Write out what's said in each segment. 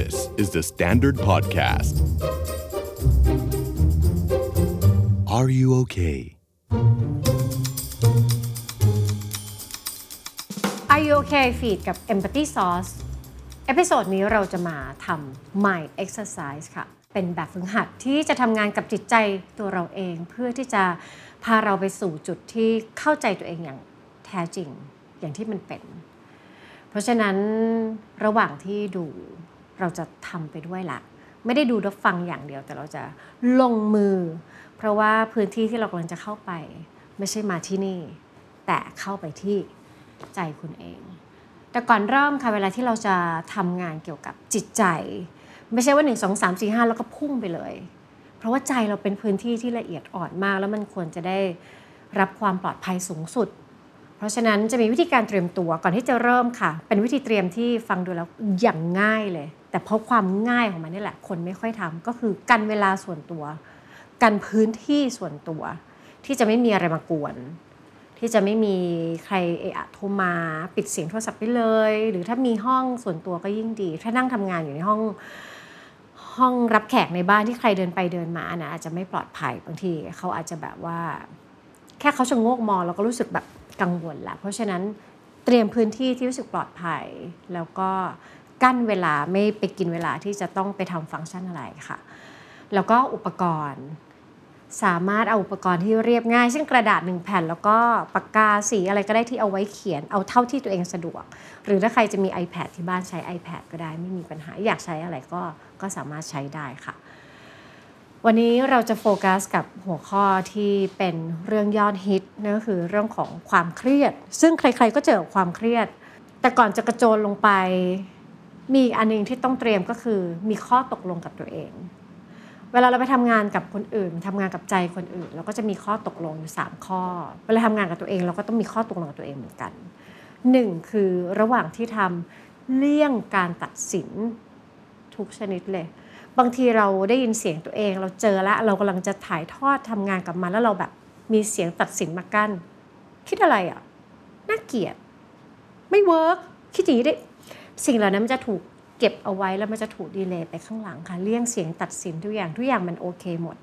This is the Standard Podcast. Are you okay? Are you okay feat กับ Empathy Sauce episode นี้เราจะมาทำ Mind Exercise ค่ะ เป็นแบบฝึกหัดที่จะทำงานกับจิตใจตัวเราเอง เพื่อที่จะพาเราไปสู่จุดที่เข้าใจตัวเองอย่างแท้จริงอย่างที่มันเป็น เพราะฉะนั้นระหว่างที่ดู เราจะทำไปด้วยละไม่ได้ดูรับฟังอย่างเดียวแต่เราจะลงมือ เพราะว่าพื้นที่ที่เรากำลังจะเข้าไป ไม่ใช่มาที่นี่ แต่เข้าไปที่ใจคุณเอง แต่ก่อนเริ่มค่ะเวลาที่เราจะทำงานเกี่ยวกับจิตใจ ไม่ใช่ว่า1 2 3 4 5 แล้วก็พุ่งไปเลย เพราะว่าใจเราเป็นพื้นที่ที่ละเอียดอ่อนมาก แล้วมันควรจะได้รับความปลอดภัยสูงสุด เพราะฉะนั้นจะมีวิธีการเตรียมตัวก่อนที่จะเริ่มค่ะ เป็นวิธีเตรียมที่ฟังดูแล้วอย่างง่ายเลย แต่เพราะความง่ายของมันนี่แหละ คนไม่ค่อยทำก็คือกันเวลาส่วนตัว กันพื้นที่ส่วนตัว ที่จะไม่มีอะไรมากวน ที่จะไม่มีใครเอะอะโทรมาปิดเสียงโทรศัพท์ไปเลย หรือถ้ามีห้องส่วนตัวก็ยิ่งดี ถ้านั่งทำงานอยู่ในห้องห้องรับแขกในบ้านที่ใครเดินไปเดินมานะอาจจะไม่ปลอดภัยบางทีเขาอาจจะแบบว่า แค่เขาชะโงกมองเราก็รู้สึกแบบกังวลละเพราะฉะนั้นเตรียมพื้นที่ที่รู้สึกปลอดภัย แล้วก็ กั้นเวลาไม่ไปกินเวลาที่จะต้องไปทำฟังก์ชันอะไรค่ะ แล้วก็อุปกรณ์ สามารถเอาอุปกรณ์ที่เรียบง่าย เช่นกระดาษหนึ่งแผ่น แล้วก็ปากกาสีอะไรก็ได้ที่เอาไว้เขียนเอาเท่าที่ตัวเองสะดวก หรือถ้าใครจะมี iPad ที่บ้านใช้ iPad ก็ได้ไม่มีปัญหาอยากใช้อะไรก็ก็สามารถใช้ได้ค่ะวันนี้เราจะโฟกัสกับหัวข้อที่เป็นเรื่องยอดฮิตนั่นก็คือเรื่องของความเครียด ซึ่งใครๆก็เจอความเครียด แต่ก่อนจะกระโจนลงไป มีอีกอันหนึงที่ต้องเตรียมก็คือ มีข้อตกลงกับตัวเอง เวลาเราไปทำงานกับคนอื่นทำงานกับใจคนอื่น เราก็จะมีข้อตกลงอยู่3ข้อ เวลาทำงานกับตัวเอง เราก็ต้องมีข้อตกลงกับตัวเองเหมือนกันหนึ่งคือระหว่างที่ทำเลี่ยงการตัดสินทุกชนิดเลย บางทีเราได้ยินเสียงตัวเอง เราเจอแล้วเรากำลังจะถ่ายทอดทำงานกับมันแล้วเราแบบมีเสียงตัดสินมากั้นคิดอะไรอะน่าเกลียด ไม่เวิร์กคิดอย่างนี้ได้ สิ่งเหล่านั้นมันจะถูกเก็บเอาไว้แล้วมันจะถูกดีเลย์ไปข้างหลังค่ะเลี่ยงเสียงตัดสินทุกอย่างทุกอย่างมันโอเคหมด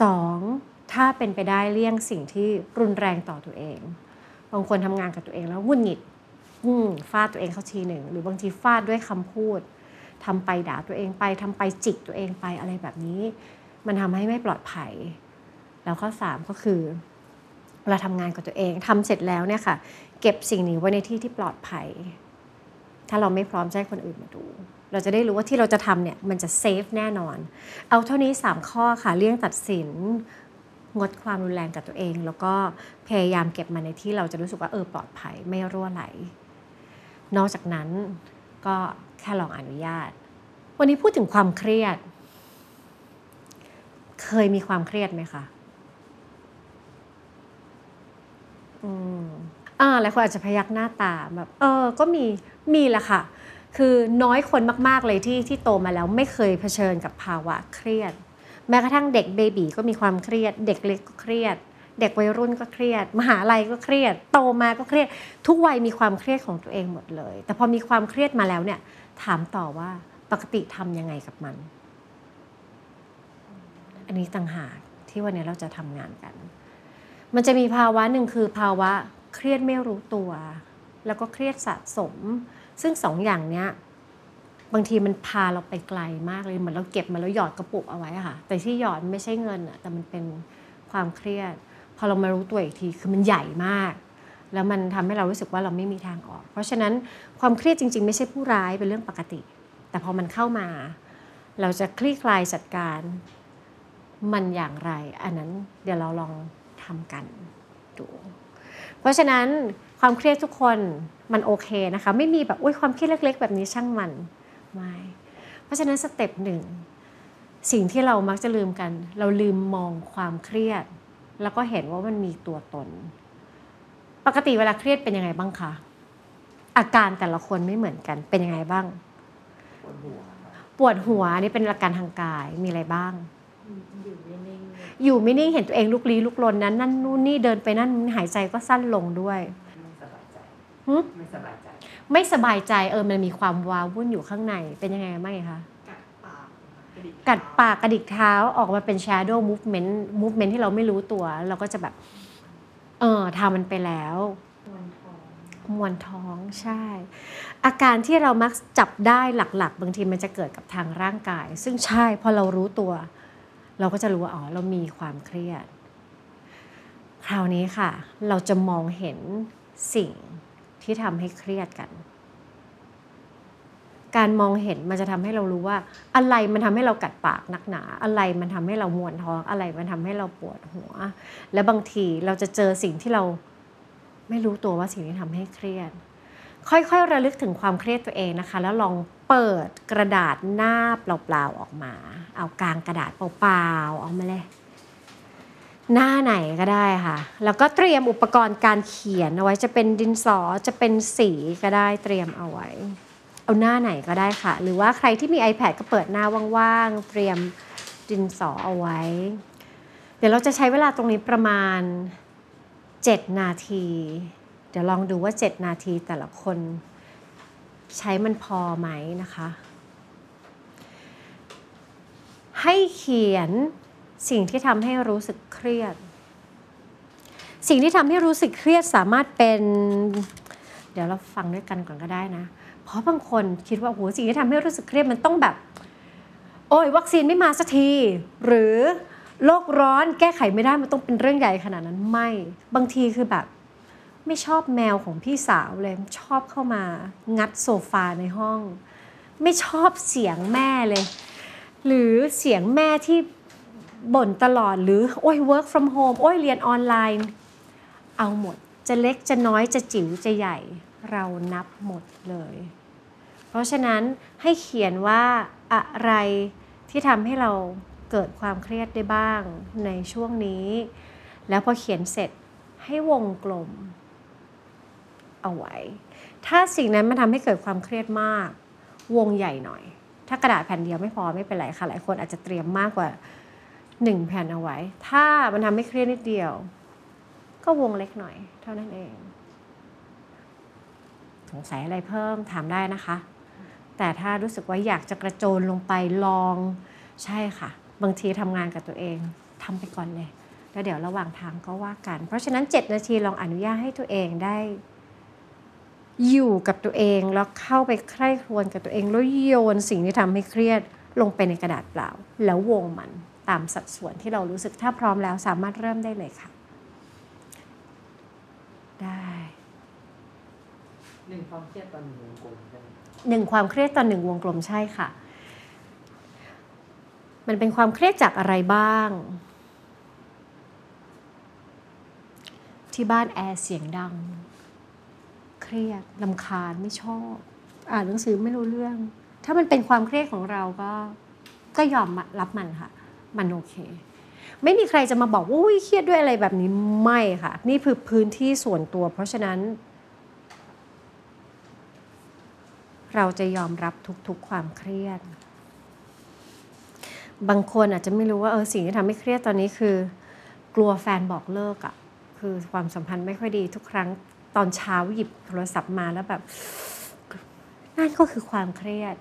สองถ้าเป็นไปได้เลี่ยงสิ่งที่รุนแรงต่อตัวเองบางคนทำงานกับตัวเองแล้วหงุดหงิดฟาดตัวเองเข้าทีหนึ่งหรือบางทีฟาดด้วยคำพูดทำไปด่าตัวเองไปทำไปจิกตัวเองไปอะไรแบบนี้ มันทำให้ไม่ปลอดภัย แล้วข้อสามก็คือเวลาทำงานกับตัวเองทำเสร็จแล้วเนี่ยค่ะ เก็บสิ่งนี้ไว้ในที่ที่ปลอดภัย ถ้าเราไม่พร้อมจะให้คนอื่นมาดู เราจะได้รู้ว่าที่เราจะทำเนี่ยมันจะเซฟแน่นอน เอาเท่านี้ 3 ข้อค่ะเลี่ยงตัดสินงดความรุนแรงกับตัวเอง แล้วก็พยายามเก็บมาในที่เราจะรู้สึกว่าเออปลอดภัยไม่รั่วไหล นอกจากนั้นก็แค่ลองอนุญาต วันนี้พูดถึงความเครียด เคยมีความเครียดไหมคะอืมอ่าหลายคนอาจจะพยักหน้าตาแบบ เออ ก็มี มีแหละค่ะ คือน้อยคนมากๆเลยที่ที่โตมาแล้วไม่เคยเผชิญกับภาวะเครียด แม้กระทั่งเด็กเบบีก็มีความเครียด เด็กเล็กก็เครียด เด็กวัยรุ่นก็เครียด มหาลัยก็เครียด โตมาก็เครียด ทุกวัยมีความเครียดของตัวเองหมดเลย แต่พอมีความเครียดมาแล้วเนี่ย ถามต่อว่าปกติทำยังไงกับมัน อันนี้ต่างหากที่วันนี้เราจะทำงานกัน มันจะมีภาวะหนึ่งคือภาวะเครียดไม่รู้ตัว แล้วก็เครียดสะสม ซึ่งสองอย่างเนี้ยบางทีมันพาเราไปไกลมากเลยเหมือนเราเก็บมาแล้วหยอดกระปุกเอาไว้ค่ะ แต่ที่หยอดไม่ใช่เงินอะแต่มันเป็นความเครียด พอเรามารู้ตัวอีกทีคือมันใหญ่มาก แล้วมันทำให้เรารู้สึกว่าเราไม่มีทางออก เพราะฉะนั้นความเครียดจริง ๆ ไม่ใช่ผู้ร้ายเป็นเรื่องปกติ แต่พอมันเข้ามา เราจะคลี่คลายจัดการมันอย่างไร อันนั้นเดี๋ยวเราลองทำกันดู เพราะฉะนั้นความเครียดทุกคน มันโอเคนะคะ ไม่มีแบบอุ้ยความเครียดเล็ก ๆ แบบนี้ช่างมันไม่เพราะฉะนั้น step หนึ่งสิ่งที่เรามักจะลืมกัน เราลืมมองความเครียด แล้วก็เห็นว่ามันมีตัวตน ปกติเวลาเครียดเป็นยังไงบ้างคะอาการแต่ละคนไม่เหมือนกันเป็นยังไงบ้าง ปวดหัวอันนี่เป็นอาการทางกายมีอะไรบ้างอยู่นิ่งอยู่ไม่นิ่งเห็นตัวเองลุกลี้ลุกลนนั้นนั่นนู่นนี่เดินไปนั่นหายใจก็สั้นลงด้วยๆ ไม่สบายใจหึไม่สบายใจ ไม่สบายใจเออมันมีความว้าวุ่นอยู่ข้างในเป็นยังไงบ้างคะกัดปากกระดิกกัดปากกระดิกเท้าออกมาเป็น shadow movement movement ที่เราไม่รู้ตัว เราก็จะแบบ เออทำมันไปแล้วมวนท้องมวนท้องใช่ อาการที่เรามักจับได้หลักๆ บางทีมันจะเกิดกับทางร่างกาย ซึ่งใช่พอเรารู้ตัว เราก็จะรู้ว่าอ๋อเรามีความเครียด คราวนี้ค่ะ เราจะมองเห็นสิ่ง ที่ทำให้เครียดกัน การมองเห็นมันจะทำให้เรารู้ว่า อะไรมันทำให้เรากัดปากนักหนา อะไรมันทำให้เรามวนท้อง อะไรมันทำให้เราปวดหัว และบางทีเราจะเจอสิ่งที่เราไม่รู้ตัวว่าสิ่งที่ทำให้เครียด ค่อยๆ ระลึกถึงความเครียดตัวเองนะคะ แล้วลองเปิดกระดาษหน้าเปล่าๆออกมา เอากลางกระดาษเปล่าๆออกมาเลย หน้าไหนก็ได้ค่ะ แล้วก็เตรียมอุปกรณ์การเขียนเอาไว้จะเป็นดินสอจะเป็นสีก็ได้เตรียมเอาไว้ เอาหน้าไหนก็ได้ค่ะ หรือว่าใครที่มี iPad ก็เปิดหน้าว่างๆ เตรียมดินสอเอาไว้ เดี๋ยวเราจะใช้เวลาตรงนี้ประมาณ 7 นาที เดี๋ยวลองดูว่า 7 นาทีแต่ละคน ใช้มันพอไหมนะคะ ให้เขียน สิ่งที่ทำให้รู้สึกเครียด สิ่งที่ทำให้รู้สึกเครียดสามารถเป็น เดี๋ยวเราฟังด้วยกันก่อนก็ได้นะ เพราะบางคนคิดว่าโหสิ่งที่ทำให้รู้สึกเครียดมันต้องแบบ โอ้ยวัคซีนไม่มาสักที หรือโลกร้อนแก้ไขไม่ได้มันต้องเป็นเรื่องใหญ่ขนาดนั้นไม่ บางทีคือแบบไม่ชอบแมวของพี่สาวเลยชอบเข้ามางัดโซฟาในห้อง ไม่ชอบเสียงแม่เลย หรือเสียงแม่ที่ บ่นตลอดหรือโอ้ย work from home โอ้ยเรียนออนไลน์ เอาหมดจะเล็กจะน้อยจะจิ๋วจะใหญ่เรานับหมดเลย เพราะฉะนั้นให้เขียนว่าอะไรที่ทำให้เราเกิดความเครียดได้บ้างในช่วงนี้ แล้วพอเขียนเสร็จให้วงกลมเอาไว้ ถ้าสิ่งนั้นมันทำให้เกิดความเครียดมาก วงใหญ่หน่อย ถ้ากระดาษแผ่นเดียวไม่พอไม่เป็นไรค่ะ หลายคนอาจจะเตรียมมากกว่า หนึ่งแผ่นเอาไว้ ถ้ามันทำให้เครียดนิดเดียว ก็วงเล็กหน่อย เท่านั้นเอง สงสัยอะไรเพิ่มถามได้นะคะ แต่ถ้ารู้สึกว่าอยากจะกระโจนลงไปลองใช่ค่ะ บางทีทำงานกับตัวเองทำไปก่อนเลย แล้วเดี๋ยวระหว่างทางก็ว่ากัน เพราะฉะนั้น 7 นาทีลองอนุญาตให้ตัวเองได้ อยู่กับตัวเองแล้วเข้าไปใคร่ครวญกับตัวเองแล้วโยนสิ่งที่ทำให้เครียดลงไปในกระดาษเปล่า แล้ววงมัน ตามสัดส่วนที่เรารู้สึกถ้าพร้อมแล้วสามารถเริ่มได้เลยค่ะ ได้หนึ่งความเครียดตอนหนึ่งวงกลมใช่ไหมหนึ่งความเครียดต่อหนึ่งวงกลมใช่ค่ะ มันเป็นความเครียดจากอะไรบ้าง ที่บ้านแอร์เสียงดัง เครียดลำคาญไม่ชอบ อ่านหนังสือไม่รู้เรื่อง ถ้ามันเป็นความเครียดของเราก็ก็ยอมรับมันค่ะ มันโอเค ไม่มีใครจะมาบอกว่าอุ้ยเครียดด้วยอะไรแบบนี้ไม่ค่ะ นี่คือพื้นที่ส่วนตัว เพราะฉะนั้น เราจะยอมรับทุกๆความเครียด บางคนอาจจะไม่รู้ว่าเออสิ่งที่ทำให้เครียดตอนนี้คือ กลัวแฟนบอกเลิกอะ่ะคือความสัมพันธ์ไม่ค่อยดีทุกครั้งตอนเช้าหยิบโทรศัพท์มาแล้วแบบนั่นก็คือความเครียด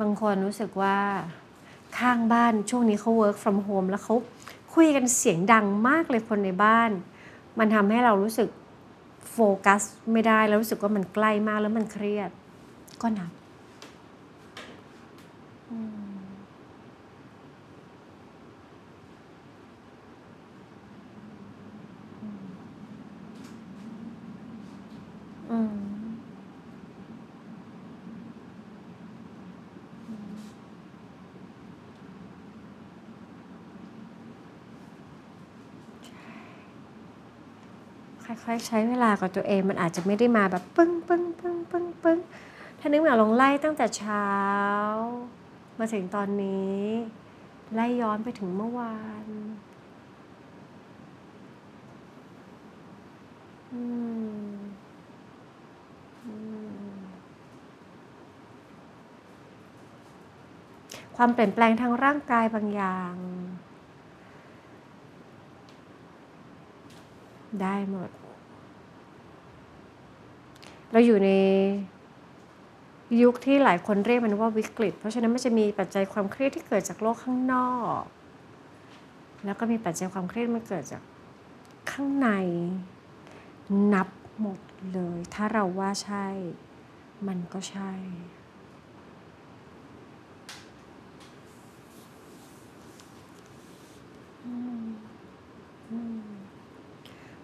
บางคนรู้สึกว่าข้างบ้านช่วงนี้เขา work from home แล้วเขาคุยกันเสียงดังมากเลยคนในบ้าน มันทำให้เรารู้สึกโฟกัสไม่ได้แล้วรู้สึกว่ามันใกล้มากแล้วมันเครียด ก็นับ ค่อยๆ ใช้เวลากับตัวเองมันอาจจะไม่ได้มาแบบปึ้งปึ้งปึ้งปึ้งปึ้งถ้านึกมาลองไล่ตั้งแต่เช้า มาถึงตอนนี้ ไล่ย้อนไปถึงเมื่อวานอืมความเปลี่ยนแปลงทางร่างกายบางอย่าง ได้หมด เราอยู่ในยุคที่หลายคนเรียกมันว่าวิกฤต เพราะฉะนั้นมันจะมีปัจจัยความเครียดที่เกิดจากโลกข้างนอก แล้วก็มีปัจจัยความเครียดมันเกิดจากข้างใน นับหมดเลย ถ้าเราว่าใช่ มันก็ใช่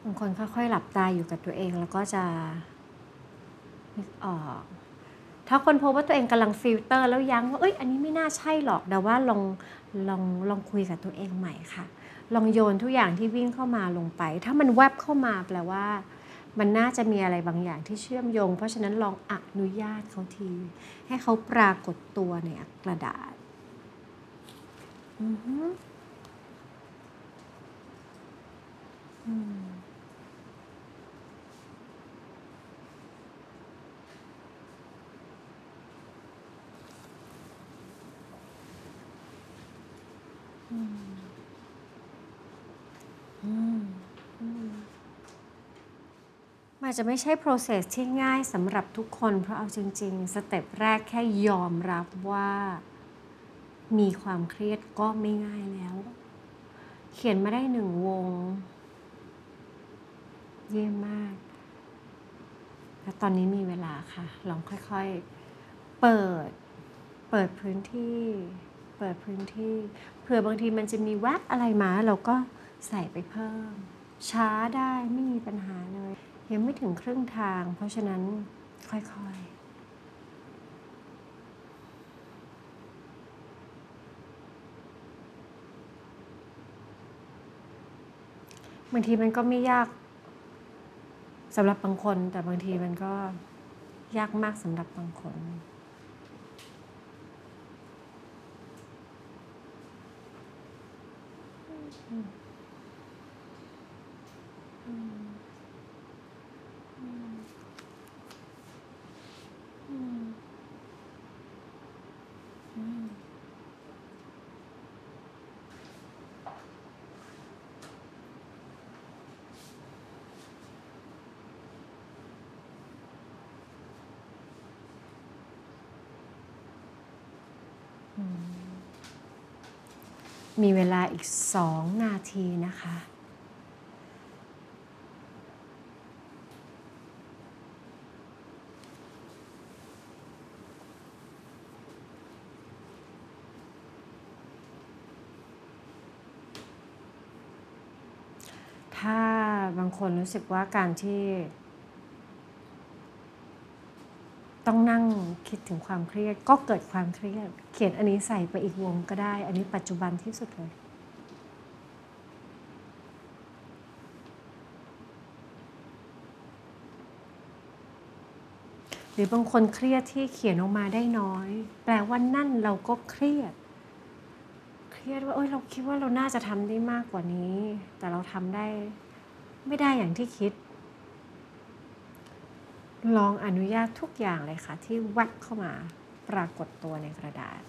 บางคนค่อยๆ หลับตาอยู่กับตัวเองแล้วก็จะนึกออก ถ้าคนพบว่าตัวเองกำลังฟิลเตอร์ แล้วยั้งว่าเอ้ยอันนี้ไม่น่าใช่หรอกแต่ว่าลองลองลองคุยกับตัวเองใหม่ค่ะ ลองโยนทุกอย่างที่วิ่งเข้ามาลงไป ถ้ามันแวบเข้ามาแปลว่า มันน่าจะมีอะไรบางอย่างที่เชื่อมโยง เพราะฉะนั้นลองอนุญาตเขาที ให้เขาปรากฏตัวในกระดาษอืออืม มันจจะไม่ใช่ process ที่ง่ายสำหรับทุกคน เพราะเอาจริง ๆ สเต็ปแรกแค่ยอมรับว่า มีความเครียดก็ไม่ง่ายแล้ว เขียนมาได้หนึ่งวง เยี่ยมมาก และตอนนี้มีเวลาค่ะ ลองค่อยๆ เปิด เปิดพื้นที่ เปิดพื้นที่เผื่อบางทีมันจะมีแวบอะไรมา เราก็ใส่ไปเพิ่ม ช้าได้ไม่มีปัญหาเลย ยังไม่ถึงครึ่งทาง เพราะฉะนั้นค่อยๆบางทีมันก็ไม่ยากสำหรับบางคน แต่บางทีมันก็ยากมากสำหรับบางคน Mm. มีเวลาอีกสองนาทีนะคะ ถ้าบางคนรู้สึกว่าการที่ ต้องนั่งคิดถึงความเครียด ก็เกิดความเครียด เขียนอันนี้ใส่ไปอีกวงก็ได้ อันนี้ปัจจุบันที่สุดเลยหรือบางคนเครียดที่เขียนออกมาได้น้อย แปลว่านั่นเราก็เครียด เครียดว่าเอ้ยเราคิดว่าเราน่าจะทำได้มากกว่านี้ แต่เราทำได้ ไม่ได้อย่างที่คิด ลองอนุญาตทุกอย่างเลยค่ะ ที่แวบเข้ามาปรากฏตัวในกระดาษ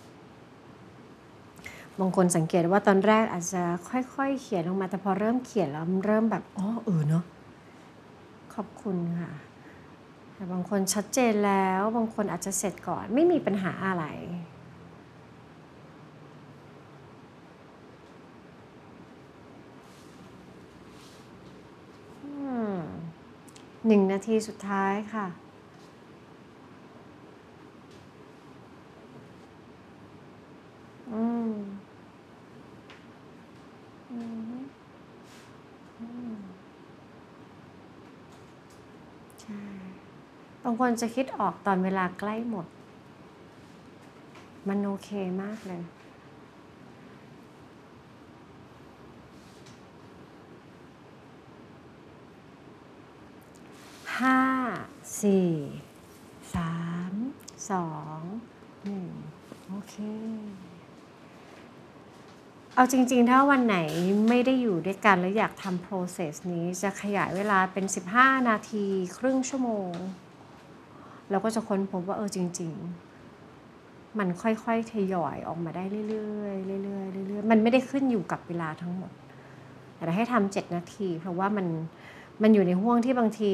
บางคนสังเกตว่าตอนแรกอาจจะค่อยๆ เขียนออกมาแต่พอเริ่มเขียนแล้วเริ่มแบบอ๋อเออเนาะขอบคุณค่ะแต่บางคนชัดเจนแล้ว บางคนอาจจะเสร็จก่อนไม่มีปัญหาอะไร หนึ่งนาทีสุดท้ายค่ะ อืม อืมอืมใช่ บางคนจะคิดออกตอนเวลาใกล้หมด มันโอเคมากเลย 4 3 2 1 โอเค เอาจริง ๆ ถ้าวันไหนไม่ได้อยู่ด้วยกัน แล้วอยากทำ process นี้จะขยายเวลาเป็น 15 นาทีครึ่งชั่วโมง เราก็จะค้นพบว่าเออจริง ๆมันค่อยๆทยอยออกมาได้เรื่อยๆเรื่อยๆเรื่อยๆ มันไม่ได้ขึ้นอยู่กับเวลาทั้งหมด แต่ให้ทำเจ็ดนาที เพราะว่ามันมันอยู่ในห่วงที่บางที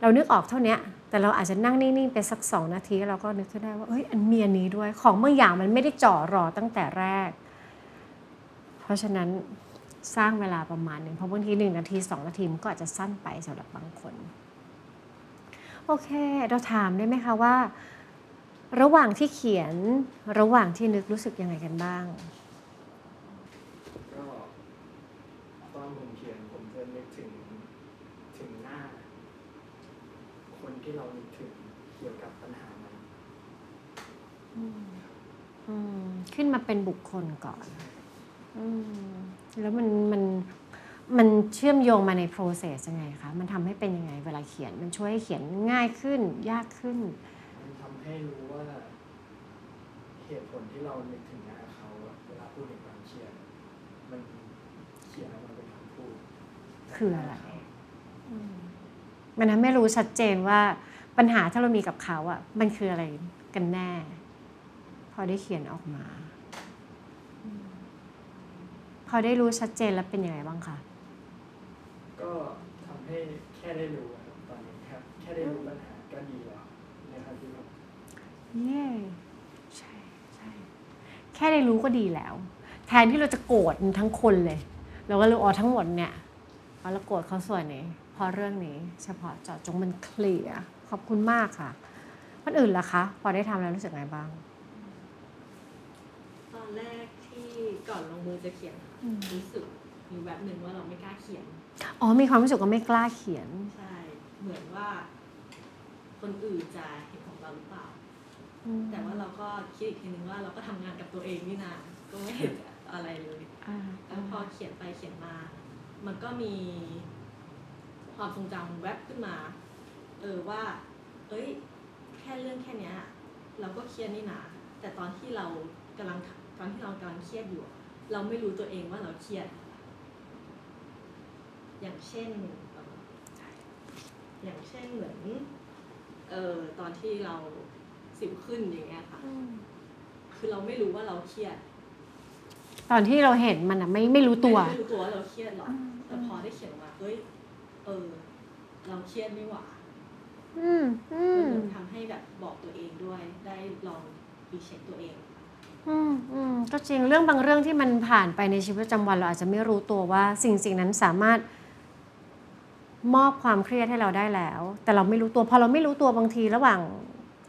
เรานึกออกเท่านี้แต่เราอาจจะนั่งนิ่งๆไปสักสองนาทีเราก็นึกขึ้นได้ว่าเอ้ยอันเมีอันนี้ด้วยของบางอย่างมันไม่ได้จ่อรอตั้งแต่แรก เพราะฉะนั้นสร้างเวลาประมาณหนึ่งเพราะบางทีหนึ่งนาทีสองนาทีมันก็อาจจะสั้นไปสำหรับบางคน โอเค เราถามได้ไหมคะว่า ระหว่างที่เขียนระหว่างที่นึกรู้สึกยังไงกันบ้าง ก็ตอนผมเขียนผมจะนึกถึงถึงหน้า คน ที่เรานึกถึงเกี่ยวกับปัญหานั้นอืมขึ้นมาเป็นบุคคลก่อนอมแล้วมันมันมันเชื่อมโยงมาใน process ยังไงคะ มันทำให้เป็นยังไงเวลาเขียน มันช่วยให้เขียนง่ายขึ้น ยากขึ้น มันทำให้รู้ว่า เหตุผลที่เรานึกถึงหน้าเขาอะเวลาพูดถึงความเครียดมันเขียนออกมาเป็นคำพูดคืออะไรอืม มันทำให้รู้ชัดเจนว่าปัญหาที่เรามีกับเขาอะมันคืออะไรกันแน่ พอได้เขียนออกมาอืมพอได้รู้ชัดเจนแล้วเป็นยังไงบ้างคะก็ทำให้แค่ได้รู้อะครับตอนนี้ครับแค่ได้รู้ปัญหาก็ดีแล้วนะครับที่แบบเย่ใช่ใช่แค่ได้รู้ก็ดีแล้ว แทนที่เราจะโกรธมันทั้งคนเลยเราก็รู้อ๋อทั้งหมดเนี่ยอ๋อเราโกรธเขาส่วนนี้เพราะเรื่องนี้ เฉพาะเจาะจงมันเคลียร์ขอบคุณมากค่ะคนอื่นล่ะคะ พอได้ทำแล้วรู้สึกไงบ้าง ตอนแรกที่ก่อนลงมือจะเขียนค่ะอืมรู้สึกอยู่แบบหนึ่งว่าเราไม่กล้าเขียน อ๋อมีความรู้สึกว่าไม่กล้าเขียน ใช่ เหมือนว่า คนอื่นจะเห็นของเราหรือเปล่า แต่ว่าเราก็คิดอีกทีนึงว่าเราก็ทำงานกับตัวเองนี่นาก็ไม่เห็นอะไรเลยอ่าแล้วพอเขียนไปเขียนมา มันก็มี ความทรงจำแวบขึ้นมา เออว่า เอ้ย แค่เรื่องแค่เนี้ยเราก็เครียดนี่นาแต่ตอนที่เรากำลังตอนที่เรากำลังเครียดอยู่อะเราไม่รู้ตัวเองว่าเราเครียด อย่างเช่นเอ่ออย่างเช่นเหมือน เออตอนที่เราสิวขึ้นอย่างเงี้ยค่ะ คือเราไม่รู้ว่าเราเครียด ตอนที่เราเห็นมันอะไม่ไม่รู้ตัว ไม่รู้ตัวว่าเราเครียดหรอก แต่พอได้เขียนออกมาเฮ้ยเออ เราเครียดไม่หว่าอืมอืมมันทำให้แบบบอกตัวเองด้วยได้ลองรีเช็คตัวเองอืมอืมก็จริงเรื่องบางเรื่องที่มันผ่านไปในชีวิตประจำวันเราอาจจะไม่รู้ตัวว่าสิ่งสิ่งนั้นสามารถ มอบความเครียดให้เราได้แล้ว แต่เราไม่รู้ตัวพอเราไม่รู้ตัวบางทีระหว่าง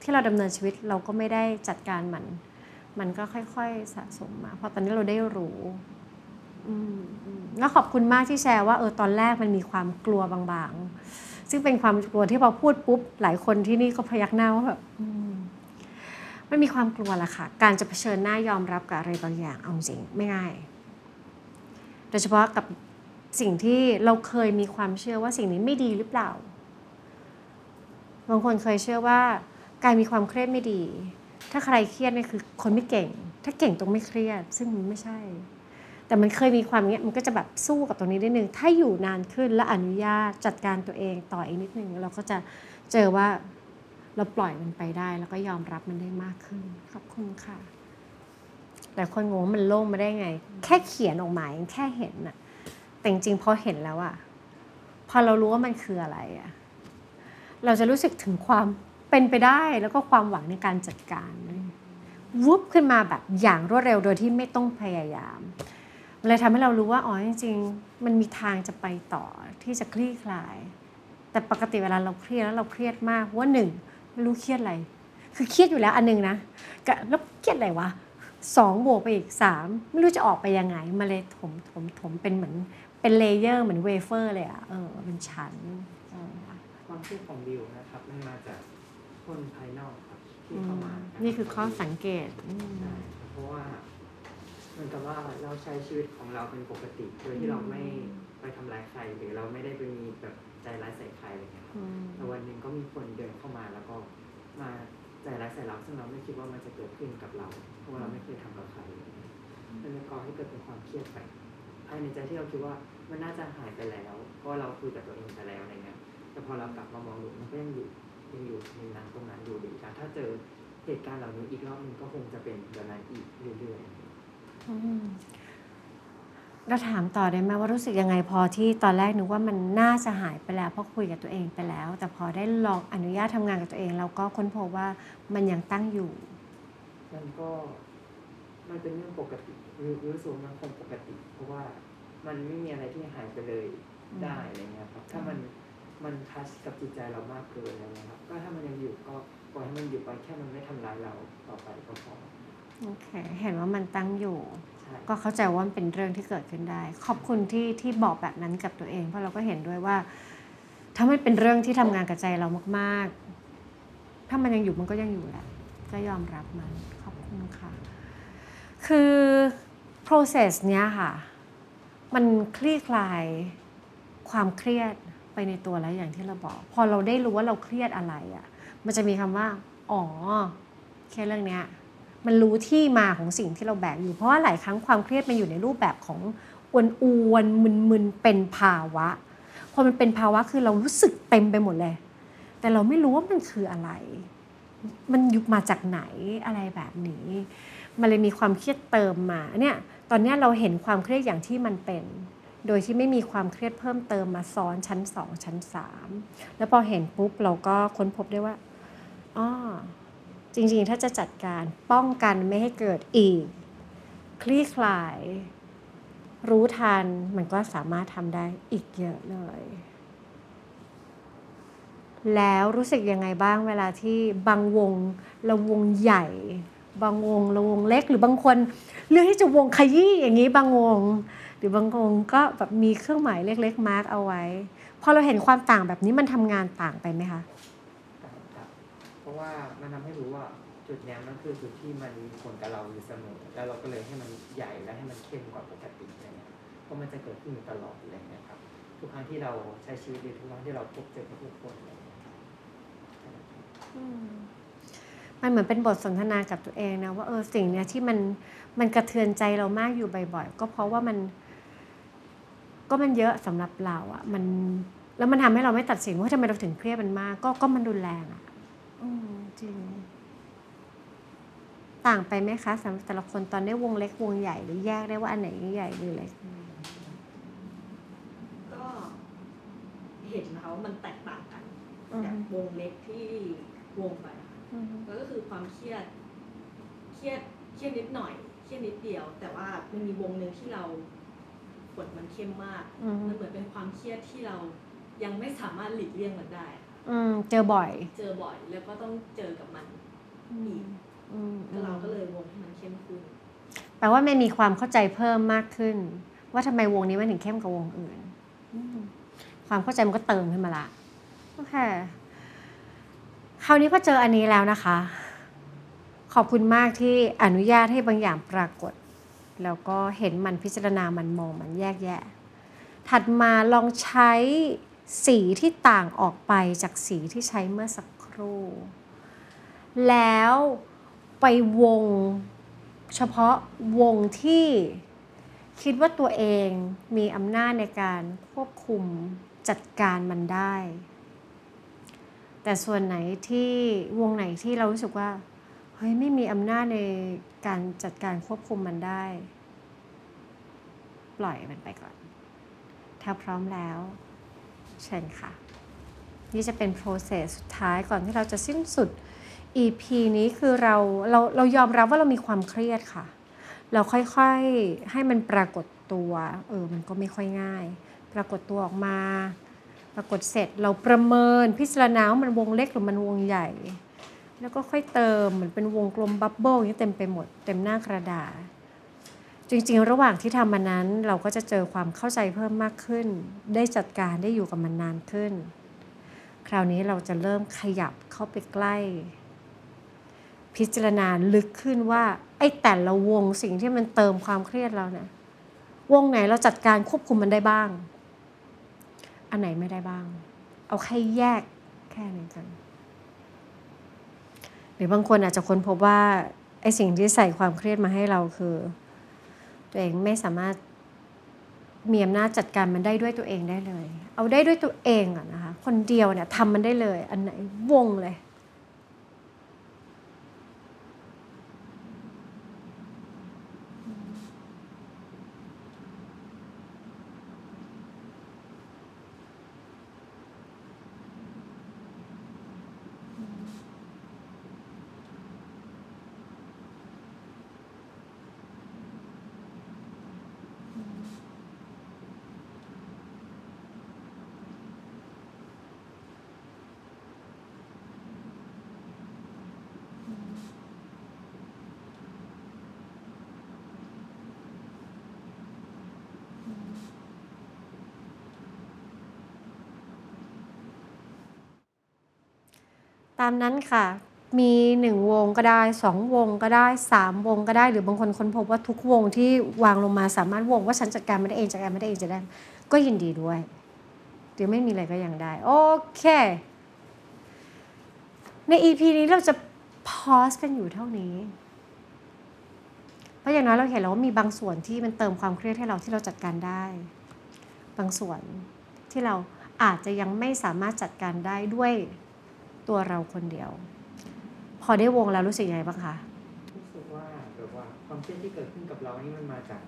ที่เราดำเนินชีวิตเราก็ไม่ได้จัดการมัน มันก็ค่อย ๆ สะสมมาเพราะตอนนี้เราได้รู้อืมอืม แล้วขอบคุณมากที่แชร์ว่าเออตอนแรกมันมีความกลัวบางๆ ซึ่งเป็นความกลัวที่พอพูดปุ๊บ หลายคนที่นี่ก็พยักหน้าว่าแบบอืมมันมีความกลัวละค่ะ การจะเผชิญหน้ายอมรับกับอะไรบางอย่างเอาจริงไม่ง่าย โดยเฉพาะกับสิ่งที่เราเคยมีความเชื่อว่าสิ่งนี้ไม่ดีหรือเปล่า บางคนเคยเชื่อว่า การมีความเครียดไม่ดี ถ้าใครเครียดนี่คือคนไม่เก่ง ถ้าเก่งตรงไม่เครียด ซึ่งมันไม่ใช่ แต่มันเคยมีความเงี้ยมันก็จะแบบสู้กับตรงนี้นิดนึง ถ้าอยู่นานขึ้นและอนุญาตจัดการตัวเองต่ออีกนิดนึงเราก็จะเจอว่าเราปล่อยมันไปได้ แล้วก็ยอมรับมันได้มากขึ้นขอบคุณค่ะแต่คนงงว่ามันโล่งมาได้ไง แค่เขียนออกมาแค่เห็นน่ะแต่จริงๆพอเห็นแล้วอะพอเรารู้ว่ามันคืออะไรอะเราจะรู้สึกถึงความเป็นไปได้แล้วก็ความหวังในการจัดการวุบขึ้นมาแบบอย่างรวดเร็วโดยที่ไม่ต้องพยายาม เลยทำให้เรารู้ว่าอ๋อจริง ๆ มันมีทางจะไปต่อที่จะคลี่คลาย แต่ปกติเวลาเราเครียดแล้วเราเครียดมากเพราะว่าหนึ่งไม่รู้เครียดอะไร คือเครียดอยู่แล้วอันหนึงนะกะแล้วเครียดอะไรวะสองบวกไปอีกสามไม่รู้จะออกไปยังไงมาเลยถมถมถมเป็นเหมือนเป็น layer เหมือนเวเฟอร์เลยอะเออเป็นชั้นเออความคิดของบิวนะครับมันมาจากคนภายนอกครับที่อืเข้ามมานี่คือข้อสังเกตอืมใช่ครับเพราะว่าเห มือนกับว่าเราใช้ชีวิตของเราเป็นปกติโดยที่เราไม่ไปทำร้ายใครหรือเราไม่ได้ไปมีแบบใจร้ายใส่ใครอะไรเงี้ยครับอืมแต่วันหนึ่งก็มีคนเดินเข้ามาแล้วก็มาใจร้ายใส่เราซึ่งเราไม่คิดว่ามันจะเกิดขึ้นกับเรา เพราะว่าเราไม่เคยทำกับใครมันเลยก่อให้เกิดเป็นความเครียดไปภายในใจที่เราคิดว่ามันน่าจะหายไปแล้ว เพราะว่าเราคุยกับตัวเองไปแล้วอะไรเงี้ยแต่พอเรากลับมามองดูมันก็ยังอยู่ยังอยู่ในนั้นตรงนั้นอยู่ดีค่ะถ้าเจอเหตุการณ์เหล่านี้อีกรอบหนึงก็คงจะเป็นแบบนั้นอีกเรื่อยๆอืม เราถามต่อได้ไหมว่ารู้สึกยังไงพอที่ตอนแรกนึกว่ามันน่าจะหายไปแล้วเพราะคุยกับตัวเองไปแล้ว แต่พอได้ลองอนุญาตทำงานกับตัวเองเราก็ค้นพบว่ามันยังตั้งอยู่ มันก็มันเป็นเรื่องปกติรู้รู้สึกว่ามันคงปกติ เพราะว่ามันไม่มีอะไรที่หายไปเลยได้อะไรเงี้ยครับ ถ้ามันมันทัชกับจิตใจเรามากเกินอะไรเงี้ยครับ ก็ถ้ามันยังอยู่ก็ปล่อยให้มันอยู่ไปแค่มันไม่ทำร้ายเราต่อไปก็พอ โอเค เห็นว่ามันตั้งอยู่ ใช่ก็เข้าใจว่ามันเป็นเรื่องที่เกิดขึ้นได้ ขอบคุณที่ที่บอกแบบนั้นกับตัวเอง เพราะเราก็เห็นด้วยว่า ถ้ามันเป็นเรื่องที่ทำงานกับใจเรามากๆ ถ้ามันยังอยู่มันก็ยังอยู่แหละ ก็ยอมรับมัน ขอบคุณค่ะ คือ process เนี้ยค่ะ มันคลี่คลายความเครียดไปในตัวแล้วอย่างที่เราบอก พอเราได้รู้ว่าเราเครียดอะไรอะ่ะ มันจะมีคำว่า อ๋อแค่เรื่องเนี้ย มันรู้ที่มาของสิ่งที่เราแบกอยู่ เพราะว่าหลายครั้งความเครียดมันอยู่ในรูปแบบของอวนอวนๆมึนเป็นภาวะ พอมันเป็นภาวะคือเรารู้สึกเต็มไปหมดเลย แต่เราไม่รู้ว่ามันคืออะไร มันยุบมาจากไหนอะไรแบบนี้ มันเลยมีความเครียดเติมมาเนี่ยตอนนี้เราเห็นความเครียดอย่างที่มันเป็นโดยที่ไม่มีความเครียดเพิ่มเติมมาซ้อนชั้นสองชั้นสามแล้วพอเห็นปุ๊บเราก็ค้นพบได้ว่าอ๋อ จริงๆ ถ้าจะจัดการป้องกันไม่ให้เกิดอีก คลี่คลาย รู้ทันมันก็สามารถทำได้อีกเยอะเลย แล้วรู้สึกยังไงบ้างเวลาที่บางวงเราวงใหญ่ บางวงเราวงเล็ก หรือบางคนเลือกที่จะวงขยี้อย่างนี้บางวง หรือบางวงก็แบบมีเครื่องหมายเล็กๆมาร์กเอาไว้พอเราเห็นความต่างแบบนี้มันทำงานต่างไปไหมคะ ราะว่ามันทำให้รู้ว่าจุดเนี้ยมันคือจุดที่มันมีผลกับเราอยู่เสมอ แล้วเราก็เลยให้มันใหญ่และให้มันเข้มกว่าปกติอะไรเงี้ยเพราะมันจะเกิดขึ้นอยู่ตลอดอะไรเงี้ยครับ ทุกครั้งที่เราใช้ชีวิตหรือทุกครั้งที่เราพบเจอกับผู้คนอะไรเงี้ยมันเหมือนเป็นบทสนทนากับตัวเองนะว่าเออสิ่งเนี้ยที่มันมันกระเทือนใจเรามากอยู่บ่อยๆก็เพราะว่ามัน ก็มันเยอะสำหรับเราอะ่ะ มันแล้วมันทำให้เราไม่ตัดสินว่าทำไมเราถึงเครียดมันมาก ก็ก็มันรุนแรงอะ่ะ อืมจริง ต่างไปไหมคะสำหรับแต่ละคนตอนได้วงเล็กวงใหญ่หรือแยกได้ว่าอันไหนใหญ่หรือเล็ก ก็เห็นนะคะว่ามันแตกต่างกันอือฮึ จากวงเล็กที่วงไปอะค่ะอืมมันก็คือความเครียด เครียด เครียดนิดหน่อย เครียดนิดเดียว แต่ว่ามันมีวงหนึ่งที่เราผลมันเข้มมาก อืมมันเหมือนเป็นความเครียดที่เรายังไม่สามารถหลีกเลี่ยงมันได้ อืมเจอบ่อย เจอบ่อย แล้วก็ต้องเจอกับมันอีกอืมก็เราก็เลยวงให้มันเข้มขึ้นแปลว่าไม่มีความเข้าใจเพิ่มมากขึ้น ว่าทำไมวงนี้มันถึงเข้มกว่าวงอื่นอืมความเข้าใจมันก็เติมขึ้นมาละโอเคคราวนี้พอเจออันนี้แล้วนะคะ ขอบคุณมากที่อนุญาตให้บางอย่างปรากฏ แล้วก็เห็นมันพิจารณามันมองมันแยกแยะ ถัดมาลองใช้ สีที่ต่างออกไปจากสีที่ใช้เมื่อสักครู่ แล้วไปวงเฉพาะวงที่คิดว่าตัวเองมีอำนาจในการควบคุมจัดการมันได้ แต่ส่วนไหนที่วงไหนที่เรารู้สึกว่าเฮ้ยไม่มีอำนาจในการจัดการควบคุมมันได้ ปล่อยมันไปก่อน ถ้าพร้อมแล้ว เชิญค่ะ นี่จะเป็น process สุดท้ายก่อนที่เราจะสิ้นสุด EP นี้คือเราเราเรายอมรับว่าเรามีความเครียดค่ะ เราค่อยๆให้มันปรากฏตัวเออมันก็ไม่ค่อยง่าย ปรากฏตัวออกมา ปรากฏเสร็จเราประเมินพิจารณาว่ามันวงเล็กหรือมันวงใหญ่ แล้วก็ค่อยเติมเหมือนเป็นวงกลมบับเบิ้ลอย่างนี้เต็มไปหมด เต็มหน้ากระดาษ จริงๆ ระหว่างที่ทำมันนั้น เราก็จะเจอความเข้าใจเพิ่มมากขึ้น ได้จัดการได้อยู่กับมันนานขึ้น คราวนี้เราจะเริ่มขยับเข้าไปใกล้ พิจารณาลึกขึ้นว่าไอ้แต่ละวงสิ่งที่มันเติมความเครียดเราเนี่ยวงไหนเราจัดการควบคุมมันได้บ้าง อันไหนไม่ได้บ้าง เอาแค่แยกแค่นี้กันหรือบางคนอาจจะค้นพบว่าไอ้สิ่งที่ใส่ความเครียดมาให้เราคือ ตัวเองไม่สามารถมีอำนาจจัดการมันได้ด้วยตัวเองได้เลย เอาได้ด้วยตัวเองอะนะคะ คนเดียวเนี่ยทำมันได้เลย อันไหนวงเลย ตามนั้นค่ะ มีหนึ่งวงก็ได้สองวงก็ได้สามวงก็ได้ หรือบางคนค้นพบว่าทุกวงที่วางลงมาสามารถวงว่าฉันจัดการไม่ได้เองจัดการไม่ได้เองจะได้ ก็ยินดีด้วยหรือไม่มีอะไรก็ยังได้ โอเค ใน EP นี้เราจะพอสกันอยู่เท่านี้เพราะอย่างน้อยเราเห็นแล้วว่ามีบางส่วนที่มันเติมความเครียดให้เราที่เราจัดการได้ บางส่วนที่เราอาจจะยังไม่สามารถจัดการได้ด้วย ตัวเราคนเดียว พอได้วงแล้วรู้สึกยังไงบ้างคะรู้สึกว่าแบบว่าความเครียดที่เกิดขึ้นกับเรานี่มันมาจาก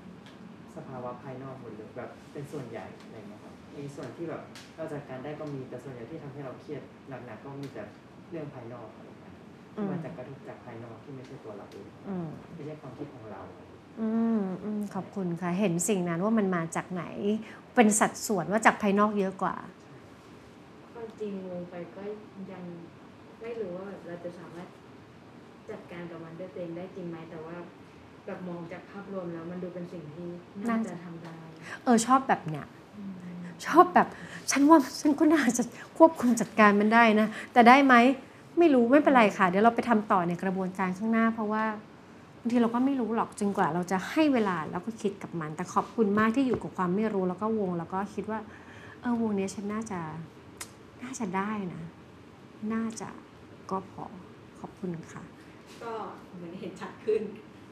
สภาวะภายนอกหมดเลยแบบเป็นส่วนใหญ่อะไรเงี้ยครับมีส่วนที่แบบเราจัดการได้ก็มีแต่ส่วนใหญ่ที่ทำให้เราเครียดหนักๆก็มีแต่เรื่องภายนอกอะไรเงี้ยที่มาจากกระทบจากภายนอกที่ไม่ใช่ตัวเราเองอืมไม่ใช่ความคิดของเราอืมอืมขอบคุณค่ะ เห็นสิ่งนั้นว่ามันมาจากไหน เป็นสัดส่วนว่าจากภายนอกเยอะกว่าความจ ริงวงไปก็ยังไม่รู้ว่าแบบเราจะสามารถจัดการกับมันด้วยตัวเองได้จริงไหมแต่ว่าแบบมองจากภาพรวมแล้วมันดูเป็นสิ่งที่น่าน่าจะจะทำได้ เออชอบแบบเนี้ยชอบแบบ ฉันว่าฉันก็น่าจะควบคุมจัดการมันได้นะ แต่ได้ไหมไม่รู้ไม่เป็นไรค่ะ เดี๋ยวเราไปทำต่อในกระบวนการข้างหน้า เพราะว่าบางทีเราก็ไม่รู้หรอกจนกว่าเราจะให้เวลาแล้วก็คิดกับมัน แต่ขอบคุณมากที่อยู่กับความไม่รู้แล้วก็วง แล้วก็คิดว่าเออวงเนี้ยฉันน่าจะ น่าจะได้นะ น่าจะก็พอขอบคุณค่ะ ก็เหมือนเห็นชัดขึ้น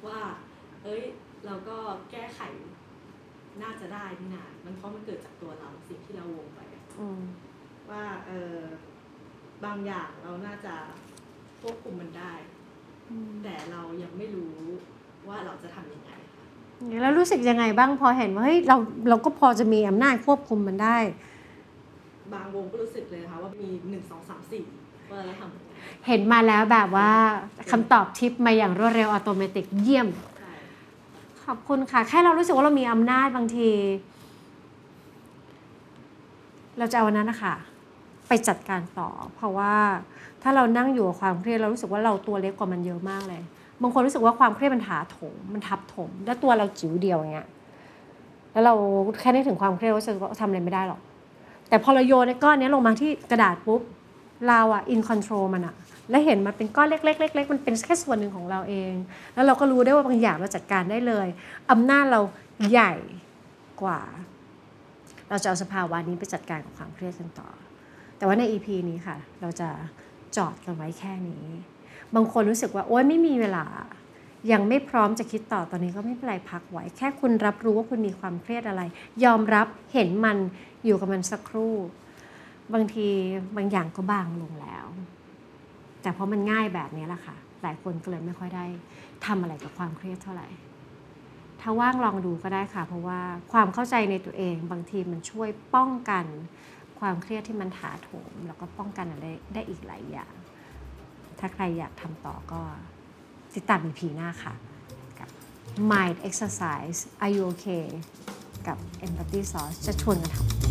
ว่า เอ้ย เราก็แก้ไข น่าจะได้นี่นามันเพราะมันเกิดจากตัวเราสิ่งที่เราวงไปอะอืมว่าเออบางอย่างเราน่าจะควบคุมมันได้ แต่เรายังไม่รู้ว่าเราจะทำยังไงค่ะแล้วรู้สึกยังไงบ้างพอเห็นว่าเฮ้ยเราเราก็พอจะมีอำนาจควบคุมมันได้ บางวงก็รู้สึกเลยนะคะว่ามีหนึ่งสองสามสี่ว่าเราทำยังไงเห็นมาแล้วแบบว่าคำตอบทิปมาอย่างรวดเร็วอัตโนมัติเยี่ยมใช่ขอบคุณค่ะ แค่เรารู้สึกว่าเรามีอำนาจบางที เราจะเอาวันนั้นนะคะไปจัดการต่อ เพราะว่าถ้าเรานั่งอยู่กับความเครียดเรารู้สึกว่าเราตัวเล็กกว่ามันเยอะมากเลย บางคนรู้สึกว่าความเครียดมันถาโถมมันทับถม แล้วตัวเราจิ๋วเดียวอย่างเงี้ยแล้วเราแค่นึกถึงความเครียดรู้สึกว่าทำอะไรไม่ได้หรอก แต่พอเราโยนก้อนนี้ลงมาที่กระดาษปุ๊บ เราอะอินคอนโทรลมันอะแล้วเห็นมันเป็นก้อนเล็กๆเล็กๆมันเป็นแค่ส่วนหนึ่งของเราเอง แล้วเราก็รู้ได้ว่าบางอย่างเราจัดการได้เลยอำนาจเราใหญ่กว่า เราจะเอาสภาวะนี้ไปจัดการกับความเครียดกันต่อ แต่ว่าใน EP นี้ค่ะ เราจะจอดกันไว้แค่นี้ บางคนรู้สึกว่าโอ๊ยไม่มีเวลา ยังไม่พร้อมจะคิดต่อตอนนี้ก็ไม่เป็นไรพักไว้ แค่คุณรับรู้ว่าคุณมีความเครียดอะไร ยอมรับเห็นมัน อยู่กับมันสักครู่ บางทีบางอย่างก็บางลงแล้ว แต่เพราะมันง่ายแบบนี้แหละค่ะ หลายคนก็เลยไม่ค่อยได้ทำอะไรกับความเครียดเท่าไหร่ ถ้าว่างลองดูก็ได้ค่ะ เพราะว่าความเข้าใจในตัวเองบางทีมันช่วยป้องกัน ความเครียดที่มันถาโถม แล้วก็ป้องกันอะไรได้อีกหลายอย่าง ถ้าใครอยากทำต่อก็ติดตาม EP หน้าค่ะกับ Mind Exercise Are you okay กับ Empathy Sauce จะชวนกันทำ